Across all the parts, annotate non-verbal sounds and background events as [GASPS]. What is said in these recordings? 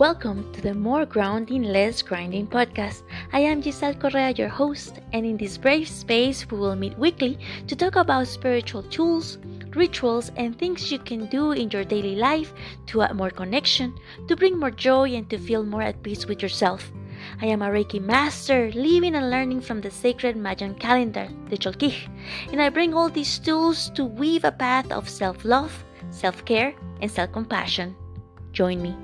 Welcome to the More Grounding, Less Grinding podcast. I am Giselle Correa, your host, and in this brave space, we will meet weekly to talk about spiritual tools, rituals, and things you can do in your daily life to add more connection, to bring more joy, and to feel more at peace with yourself. I am a Reiki master, living and learning from the sacred Mayan calendar, the Cholquij, and I bring all these tools to weave a path of self love, self care, and self compassion. Join me.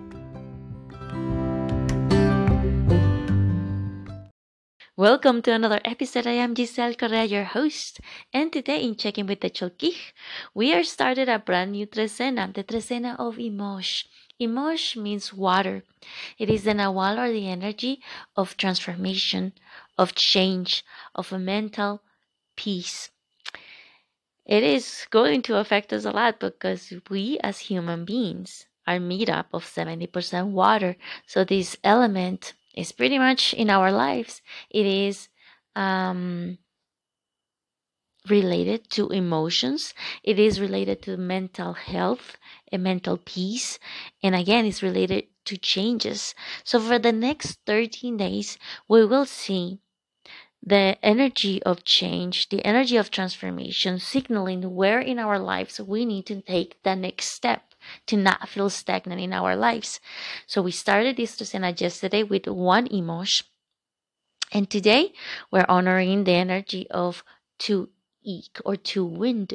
Welcome to another episode. I am Giselle Correa, your host, and today in Checking with the Cholquij, we are started a brand new trecena, the trecena of Imosh. Imosh means water. It is the Nawal or the energy of transformation, of change, of a mental peace. It is going to affect us a lot because we as human beings are made up of 70% water. So this element is pretty much in our lives. It is um, related to emotions. It is related to mental health and mental peace. And again, it's related to changes. So for the next 13 days, we will see the energy of change, the energy of transformation, signaling where in our lives we need to take the next step to not feel stagnant in our lives. So we started this Trecena yesterday with one Imosh. And today we're honoring the energy of two eek or two wind.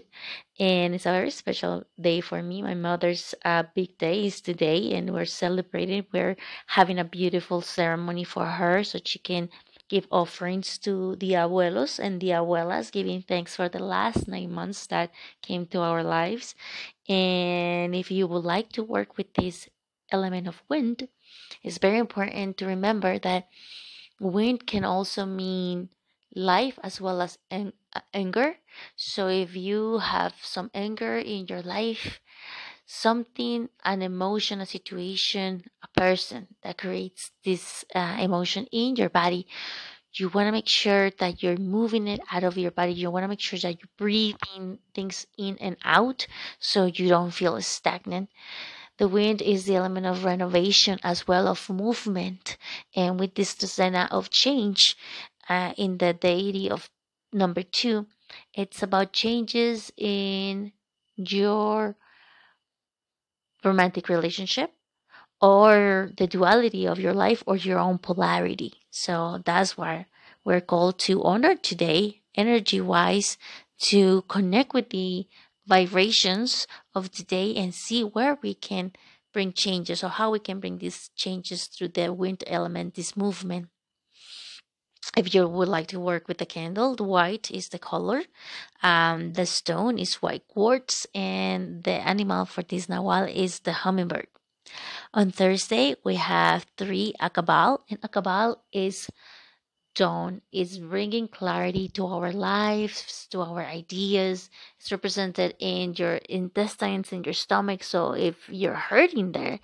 And it's a very special day for me. My mother's uh, big day is today, and we're celebrating. We're having a beautiful ceremony for her so she can give offerings to the abuelos and the abuelas, giving thanks for the last nine months that came to our lives. And if you would like to work with this element of wind, it's very important to remember that wind can also mean life as well as an- anger. So if you have some anger in your life, something, an emotion, a situation, a person that creates this uh, emotion in your body, you want to make sure that you're moving it out of your body. You want to make sure that you're breathing things in and out so you don't feel stagnant. The wind is the element of renovation as well of movement. And with this design of change uh, in the deity of number two, it's about changes in your romantic relationship or the duality of your life or your own polarity. So that's why we're called to honor today, energy wise, to connect with the vibrations of today and see where we can bring changes or how we can bring these changes through the wind element, this movement. If you would like to work with the candle, the white is the color. Um, the stone is white quartz, and the animal for this Nawal is the hummingbird. On Thursday, we have three Akabal, and Akabal is dawn is bringing clarity to our lives, to our ideas. It's represented in your intestines, in your stomach. So if you're hurting there,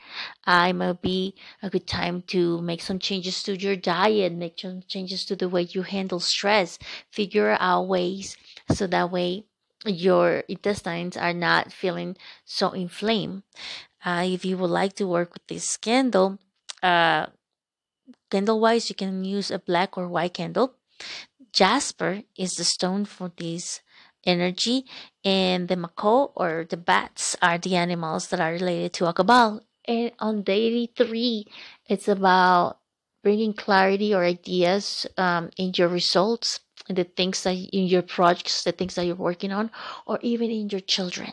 uh, it might be a good time to make some changes to your diet, make some changes to the way you handle stress, figure out ways so that way your intestines are not feeling so inflamed. Uh, if you would like to work with this candle, uh, Candle wise, you can use a black or white candle. Jasper is the stone for this energy, and the mako or the bats are the animals that are related to Akabal. And on day three, it's about bringing clarity or ideas um, in your results, in the things that in your projects, the things that you're working on, or even in your children.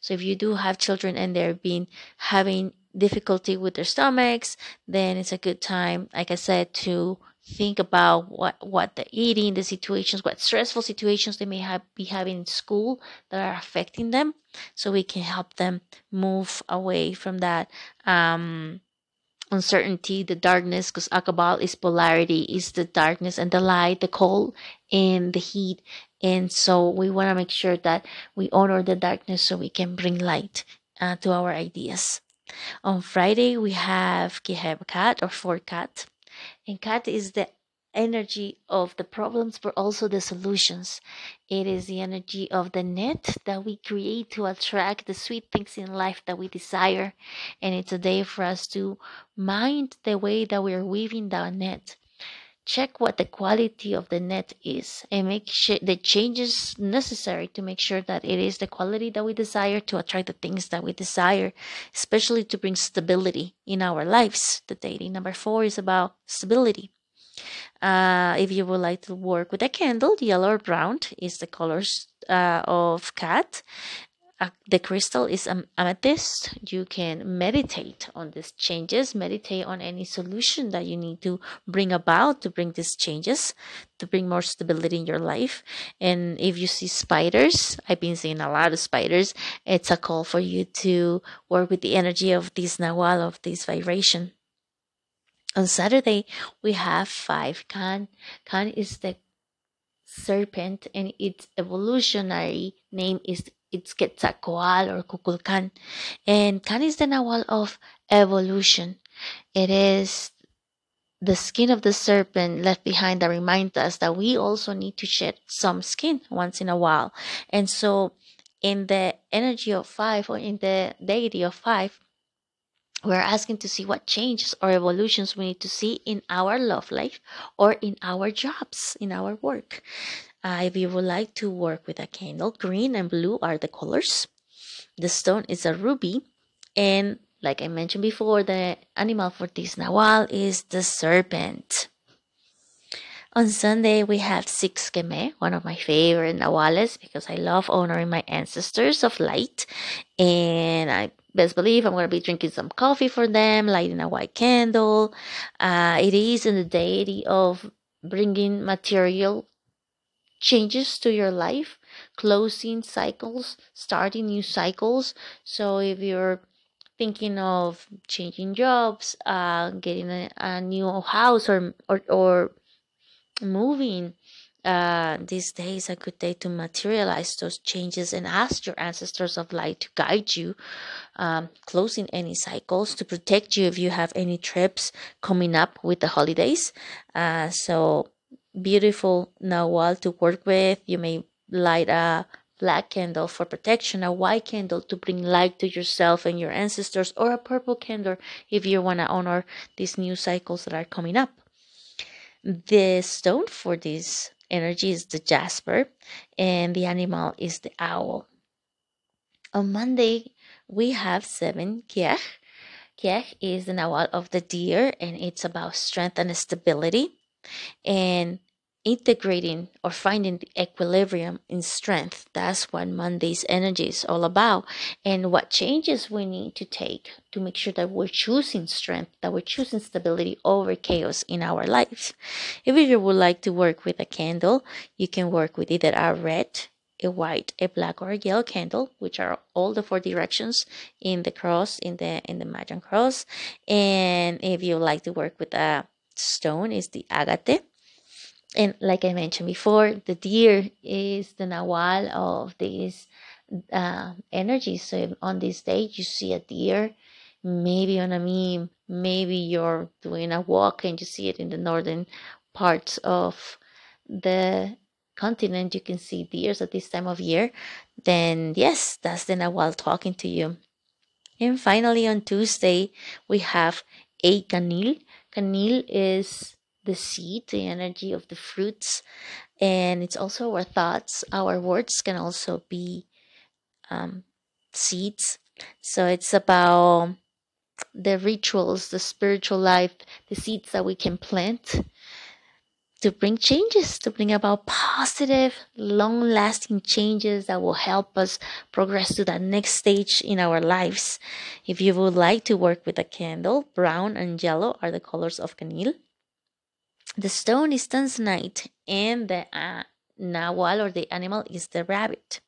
So if you do have children and they're been having difficulty with their stomachs, then it's a good time, like I said, to think about what what they're eating, the situations, what stressful situations they may have be having in school that are affecting them, so we can help them move away from that um, uncertainty, the darkness, because Akabal is polarity, is the darkness and the light, the cold and the heat. And so we want to make sure that we honor the darkness so we can bring light uh, to our ideas. On Friday, we have Kiheb Cat or Four Cat. And Kat is the energy of the problems, but also the solutions. It is the energy of the net that we create to attract the sweet things in life that we desire. And it's a day for us to mind the way that we are weaving that net check what the quality of the net is and make sure the changes necessary to make sure that it is the quality that we desire to attract the things that we desire, especially to bring stability in our lives. The dating number four is about stability. Uh, if you would like to work with a candle, yellow or brown is the colors uh, of cat the crystal is um, amethyst. You can meditate on these changes, meditate on any solution that you need to bring about to bring these changes, to bring more stability in your life. And if you see spiders, I've been seeing a lot of spiders, it's a call for you to work with the energy of this Nahual, of this vibration. On Saturday, we have five. Kan. Kan is the serpent and its evolutionary name is it's Quetzalcoatl or Kukulkan. And Kan is the Nahual of evolution. It is the skin of the serpent left behind that reminds us that we also need to shed some skin once in a while. And so, in the energy of five or in the deity of five, we're asking to see what changes or evolutions we need to see in our love life or in our jobs, in our work. Uh, if you would like to work with a candle, green and blue are the colors. The stone is a ruby, and like I mentioned before, the animal for this Nawal is the serpent. On Sunday, we have Six Keme, one of my favorite Nahuales, because I love honoring my ancestors of light. And I best believe I'm going to be drinking some coffee for them, lighting a white candle. Uh, it is in the deity of bringing material changes to your life, closing cycles, starting new cycles. So if you're thinking of changing jobs, uh, getting a, a new house or, or, or moving, uh, these days a good day to materialize those changes and ask your ancestors of light to guide you, um, closing any cycles to protect you if you have any trips coming up with the holidays. Uh, so beautiful Nahual to work with. You may light a black candle for protection, a white candle to bring light to yourself and your ancestors, or a purple candle if you want to honor these new cycles that are coming up. The stone for this energy is the jasper, and the animal is the owl. On Monday, we have seven kiech. Kiech is the Nahual of the deer, and it's about strength and stability. And integrating or finding the equilibrium in strength. That's what Monday's energy is all about. And what changes we need to take to make sure that we're choosing strength, that we're choosing stability over chaos in our life. If you would like to work with a candle, you can work with either a red, a white, a black, or a yellow candle, which are all the four directions in the cross, in the in the Mayan cross. And if you like to work with a stone, is the agate and like I mentioned before, the deer is the Nahual of this uh, energy. So on this day, you see a deer, maybe on a meme, maybe you're doing a walk and you see it in the northern parts of the continent. You can see deers at this time of year. Then yes, that's the Nahual talking to you. And finally, on Tuesday, we have a canil. Canil is the seed, the energy of the fruits, and it's also our thoughts. Our words can also be um, seeds. So it's about the rituals, the spiritual life, the seeds that we can plant to bring changes, to bring about positive, long lasting changes that will help us progress to that next stage in our lives. If you would like to work with a candle, brown and yellow are the colors of canil. The stone is tanzanite, and the uh, nahual or the animal is the rabbit.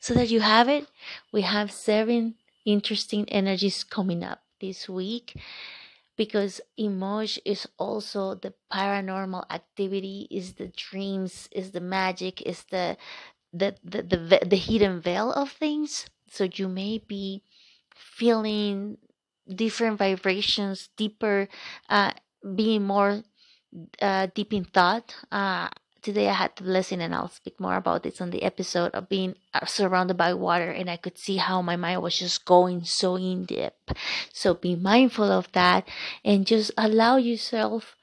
So that you have it, we have seven interesting energies coming up this week because Imoj is also the paranormal activity, is the dreams, is the magic, is the the the the, the hidden veil of things. So you may be feeling different vibrations, deeper, uh, being more uh, deep in thought. Uh, today I had the blessing, and I'll speak more about this on the episode of being uh, surrounded by water, and I could see how my mind was just going so in deep. So be mindful of that, and just allow yourself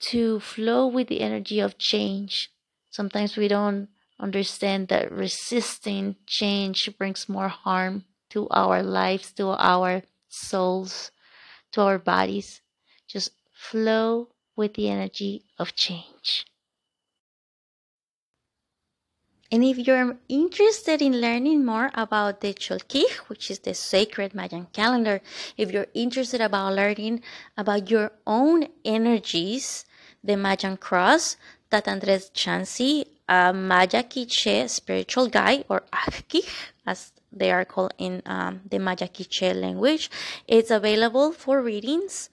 to flow with the energy of change. Sometimes we don't understand that resisting change brings more harm to our lives, to our souls, to our bodies. Just flow with the energy of change. And if you're interested in learning more about the Cholquij, which is the sacred Mayan calendar, if you're interested about learning about your own energies, the Mayan cross, that Andres Chansi, a Maya Quiche spiritual guide, or Ajkij, as they are called in um, the Maya Quiche language. It's available for readings.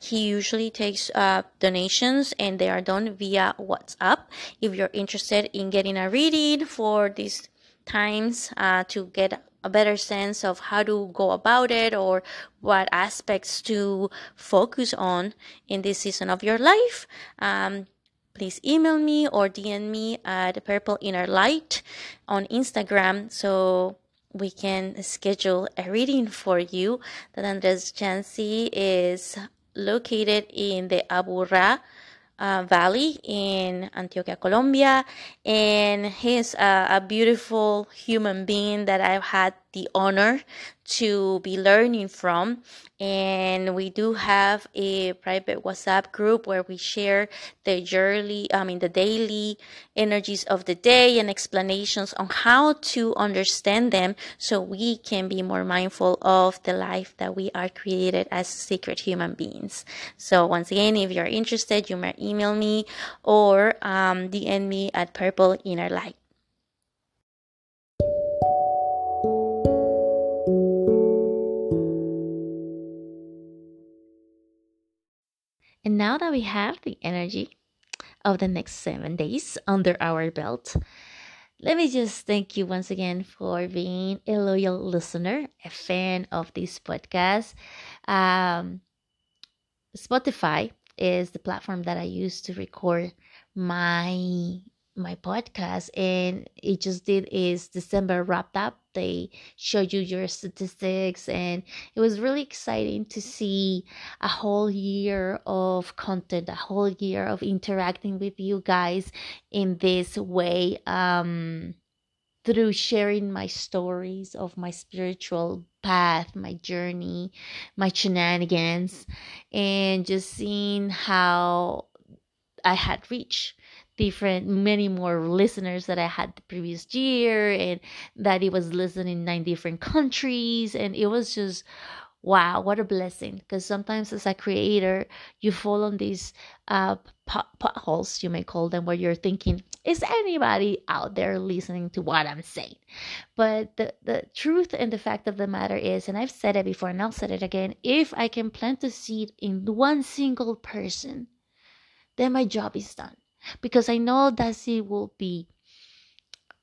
He usually takes uh, donations and they are done via WhatsApp. If you're interested in getting a reading for these times uh, to get a better sense of how to go about it or what aspects to focus on in this season of your life, um, please email me or DM me at Purple Inner Light on Instagram so we can schedule a reading for you. That Andres Chansi is located in the Aburrá uh, Valley in Antioquia, Colombia, and he's a, a beautiful human being that I've had the honor to be learning from. And we do have a private WhatsApp group where we share the yearly, I mean, the daily energies of the day and explanations on how to understand them so we can be more mindful of the life that we are created as sacred human beings. So, once again, if you're interested, you may email me or um, DM me at Purple Inner Light. Now that we have the energy of the next seven days under our belt, let me just thank you once again for being a loyal listener, a fan of this podcast. Um, Spotify is the platform that I use to record my my podcast and it just did is december wrapped up. They showed you your statistics and it was really exciting to see a whole year of content a whole year of interacting with you guys in this way um through sharing my stories of my spiritual path, my journey, my shenanigans, and just seeing how I had reached different many more listeners that I had the previous year and that it was listened in nine different countries and it was just wow what a blessing. Because sometimes as a creator you fall on these uh, potholes you may call them where you're thinking is anybody out there listening to what i'm saying? But the, the truth and the fact of the matter is and i've said it before and i'll say it again if i can plant a seed in one single person then my job is done because I know that seed will be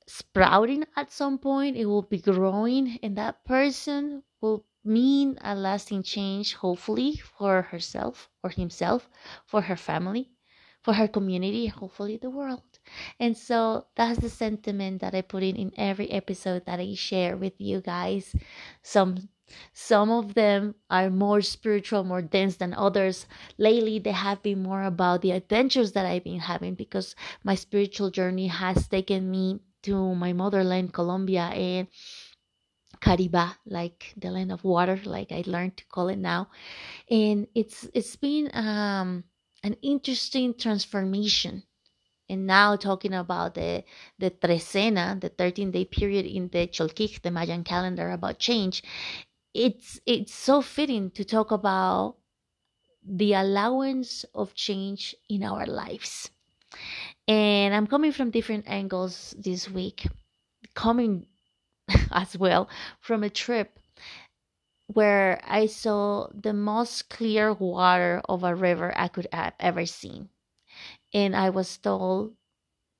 sprouting at some point, it will be growing, and that person will mean a lasting change, hopefully, for herself or himself, for her family, for her community, hopefully the world. And so that's the sentiment that I put in in every episode that I share with you guys. Some some of them are more spiritual, more dense than others. Lately, they have been more about the adventures that I've been having because my spiritual journey has taken me to my motherland, Colombia, and Cariba, like the land of water, like I learned to call it now. And it's it's been um, an interesting transformation and now talking about the the trecena, the 13 day period in the Cholquij, the Mayan calendar about change, it's it's so fitting to talk about the allowance of change in our lives. And I'm coming from different angles this week, coming [LAUGHS] as well from a trip where I saw the most clear water of a river I could have ever seen. And I was told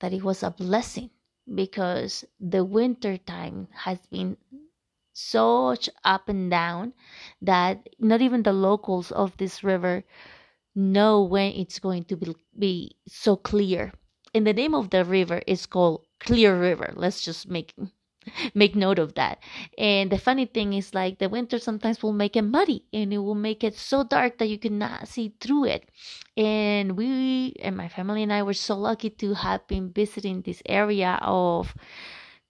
that it was a blessing because the winter time has been such up and down that not even the locals of this river know when it's going to be, be so clear. And the name of the river is called Clear River. Let's just make [LAUGHS] make note of that. And the funny thing is like the winter sometimes will make it muddy and it will make it so dark that you cannot see through it. And we and my family and I were so lucky to have been visiting this area of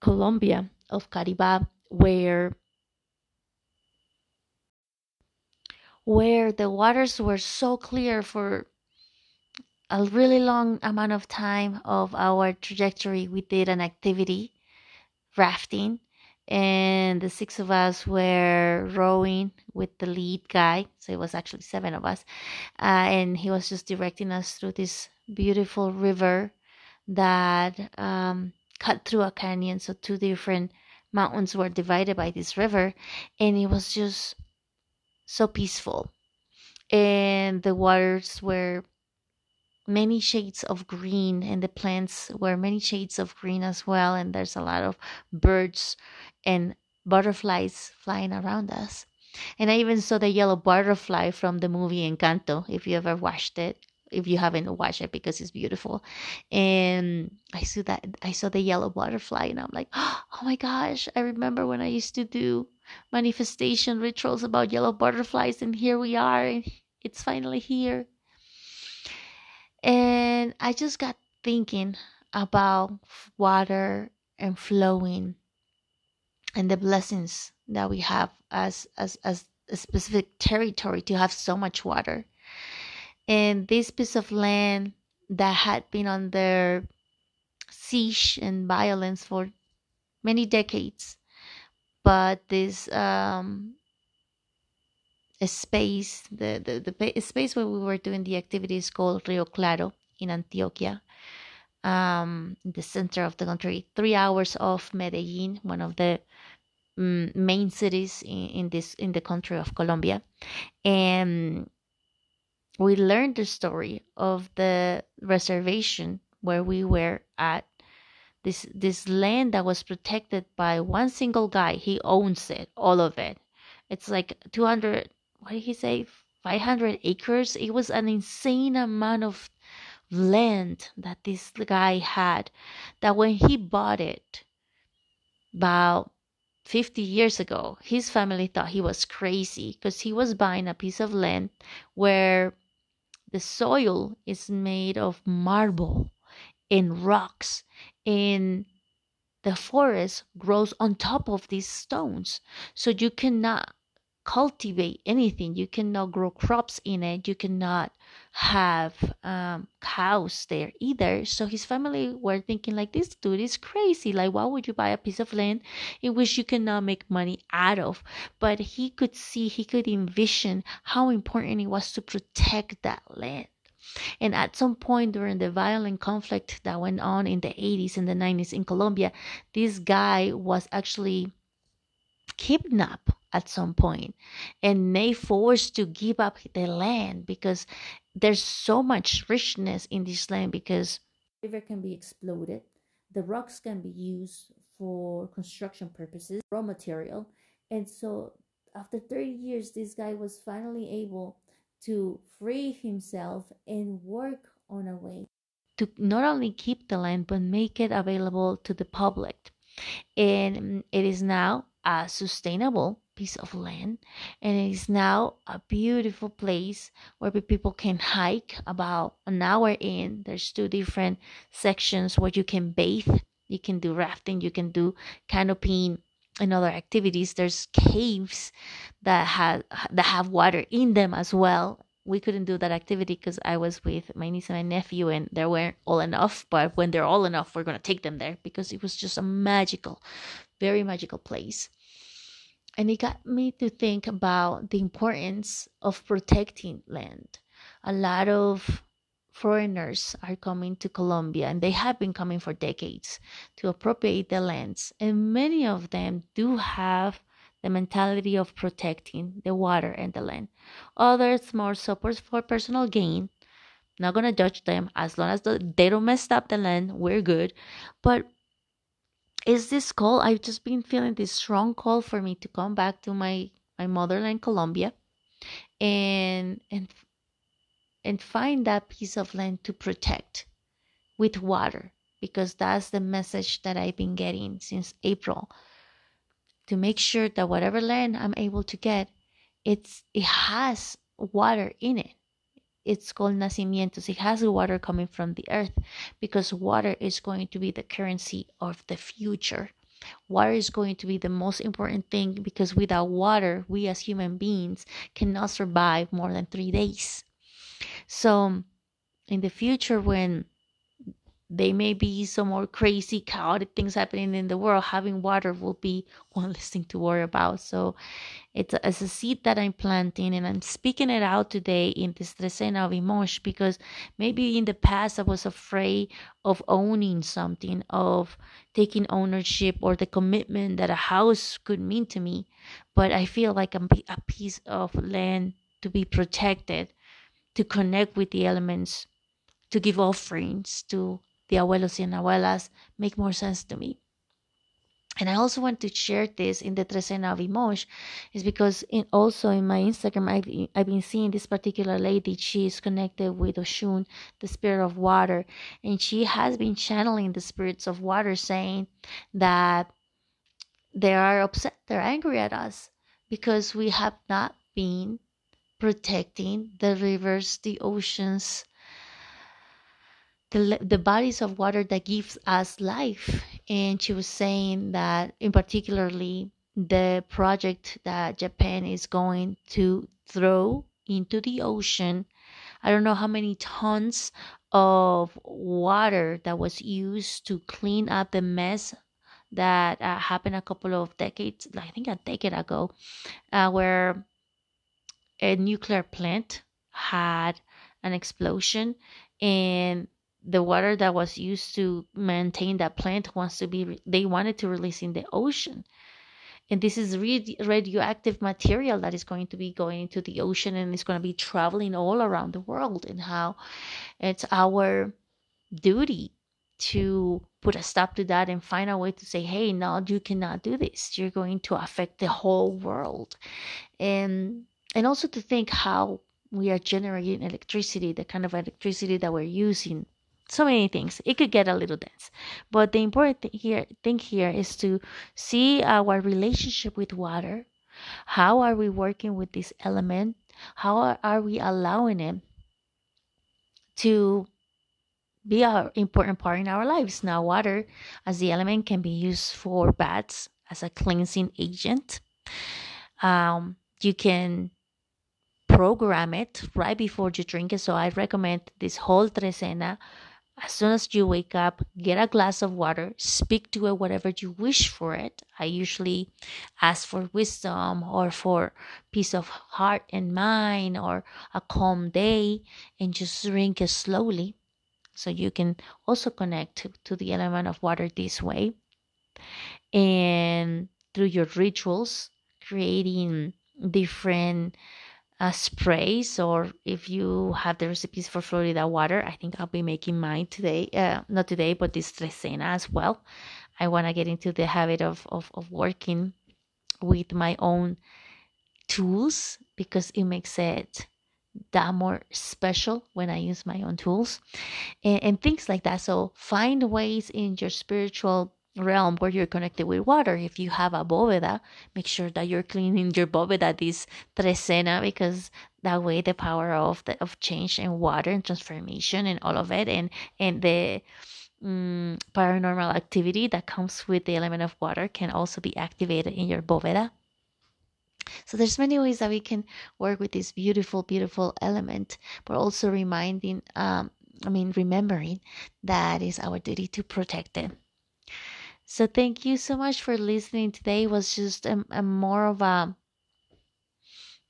Colombia, of Caribá, where where the waters were so clear for a really long amount of time of our trajectory we did an activity rafting and the six of us were rowing with the lead guy. So it was actually seven of us uh, and he was just directing us through this beautiful river that um, cut through a canyon so two different mountains were divided by this river and it was just so peaceful. And the waters were many shades of green and the plants were many shades of green as well and there's a lot of birds and butterflies flying around us. And i even saw the yellow butterfly from the movie encanto if you ever watched it if you haven't watched it because it's beautiful and i saw that i saw the yellow butterfly and i'm like [GASPS] oh my gosh i remember when i used to do manifestation rituals about yellow butterflies and here we are and it's finally here and I just got thinking about water and flowing and the blessings that we have as as as a specific territory to have so much water. And this piece of land that had been under siege and violence for many decades, but this um, space, the, the, the space where we were doing the activities called Rio Claro in Antioquia, um, the center of the country, three hours off Medellin, one of the um, main cities in, in this in the country of Colombia, and we learned the story of the reservation where we were at. This this land that was protected by one single guy he owns it all of it. It's like 200 what did he say? 500 acres? It was an insane amount of land that this guy had that when he bought it about 50 years ago his family thought he was crazy because he was buying a piece of land where the soil is made of marble and rocks and the forest grows on top of these stones. So you cannot cultivate anything. You cannot grow crops in it. You cannot have um, cows there either. So his family were thinking like, this dude is crazy. Like, why would you buy a piece of land in which you cannot make money out of? But he could see, he could envision how important it was to protect that land. And at some point during the violent conflict that went on in the 80s and the 90s in Colombia, this guy was actually kidnapped at some point and they forced to give up the land because there's so much richness in this land because river can be exploded. The rocks can be used for construction purposes raw material. And so after 30 years this guy was finally able to free himself and work on a way to not only keep the land but make it available to the public. And it is now a sustainable piece of land and it is now a beautiful place where people can hike about an hour in. There's two different sections where you can bathe you can do rafting you can do canopying and other activities. There's caves that have that have water in them as well. We couldn't do that activity because I was with my niece and my nephew and they weren't all enough. But when they're all enough, we're gonna take them there because it was just a magical, very magical place and it got me to think about the importance of protecting land. A lot of foreigners are coming to Colombia and they have been coming for decades to appropriate the lands, and many of them do have the mentality of protecting the water and the land. Others more support for personal gain. Not gonna judge them as long as they don't mess up the land, we're good. But is this call? I've just been feeling this strong call for me to come back to my my motherland colombia and and and find that piece of land to protect with water because that's the message that I've been getting since April. To make sure that whatever land I'm able to get it's it has water in it it's called nacimientos it has water coming from the earth because water is going to be the currency of the future. Water is going to be the most important thing because without water we as human beings cannot survive more than three days. So in the future when there may be some more crazy chaotic things happening in the world. Having water will be [LAUGHS] one less thing to worry about. So it's a, it's a seed that i'm planting and i'm speaking it out today in this trecena of Imosh because maybe in the past i was afraid of owning something of taking ownership or the commitment that a house could mean to me. But i feel like i'm a piece of land to be protected to connect with the elements to give offerings to the abuelos y abuelas make more sense to me. And I also want to share this in the Trecena of Imosh is because in also in my Instagram, I've, I've been seeing this particular lady. She is connected with Oshun, the spirit of water. And she has been channeling the spirits of water saying that they are upset, they're angry at us because we have not been protecting the rivers, the oceans, the, the bodies of water that gives us life. And she was saying that in particularly the project that japan is going to throw into the ocean. I don't know how many tons of water that was used to clean up the mess that uh, happened a couple of decades i think a decade ago uh, where a nuclear plant had an explosion. And the water that was used to maintain that plant wants to be they wanted to release in the ocean. And this is radioactive material that is going to be going into the ocean and it's going to be traveling all around the world and how it's our duty to put a stop to that and find a way to say hey no you cannot do this. You're going to affect the whole world. And and also to think how we are generating electricity the kind of electricity that we're using so many things. It could get a little dense. But the important thing here thing here is to see our relationship with water. How are we working with this element? How are we allowing it to be an important part in our lives? Now water as the element can be used for baths as a cleansing agent. Um, you can program it right before you drink it. So i recommend this whole trecena as soon as you wake up, get a glass of water, speak to it whatever you wish for it. I usually ask for wisdom or for peace of heart and mind or a calm day and just drink it slowly. So you can also connect to, to the element of water this way. And through your rituals, creating different uh, sprays or if you have the recipes for Florida water, I think I'll be making mine today. Uh, not today, but this Trecena as well. I want to get into the habit of, of, of working with my own tools because it makes it that more special when I use my own tools and, and things like that. So find ways in your spiritual realm where you're connected with water. If you have a bóveda, make sure that you're cleaning your bóveda this trecena because that way the power of the, of change and water and transformation and all of it and and the um, paranormal activity that comes with the element of water can also be activated in your bóveda. So there's many ways that we can work with this beautiful, beautiful element, but also reminding, um, I mean, remembering that is our duty to protect it. So thank you so much for listening. Today was just a, a more of a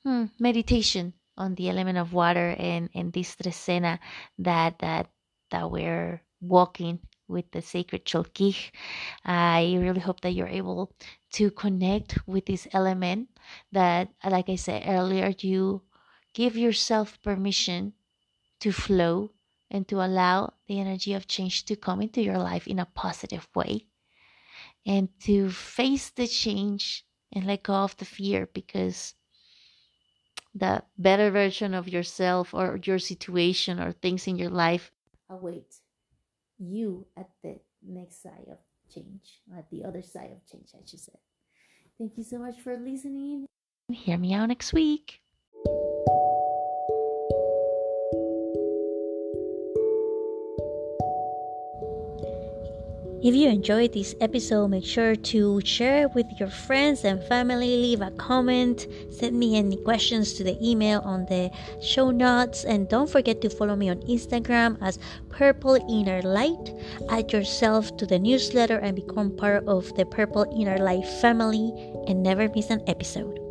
hmm, meditation on the element of water and and this trecena that that that we're walking with the sacred cholquij. I really hope that you're able to connect with this element that, like I said earlier, you give yourself permission to flow and to allow the energy of change to come into your life in a positive way and to face the change and let go of the fear because the better version of yourself or your situation or things in your life await you at the next side of change, at the other side of change, I should say. Thank you so much for listening. Hear me out next week. If you enjoyed this episode, make sure to share it with your friends and family. Leave a comment. Send me any questions to the email on the show notes. And don't forget to follow me on Instagram as Purple Inner Light. Add yourself to the newsletter and become part of the Purple Inner Light family and never miss an episode.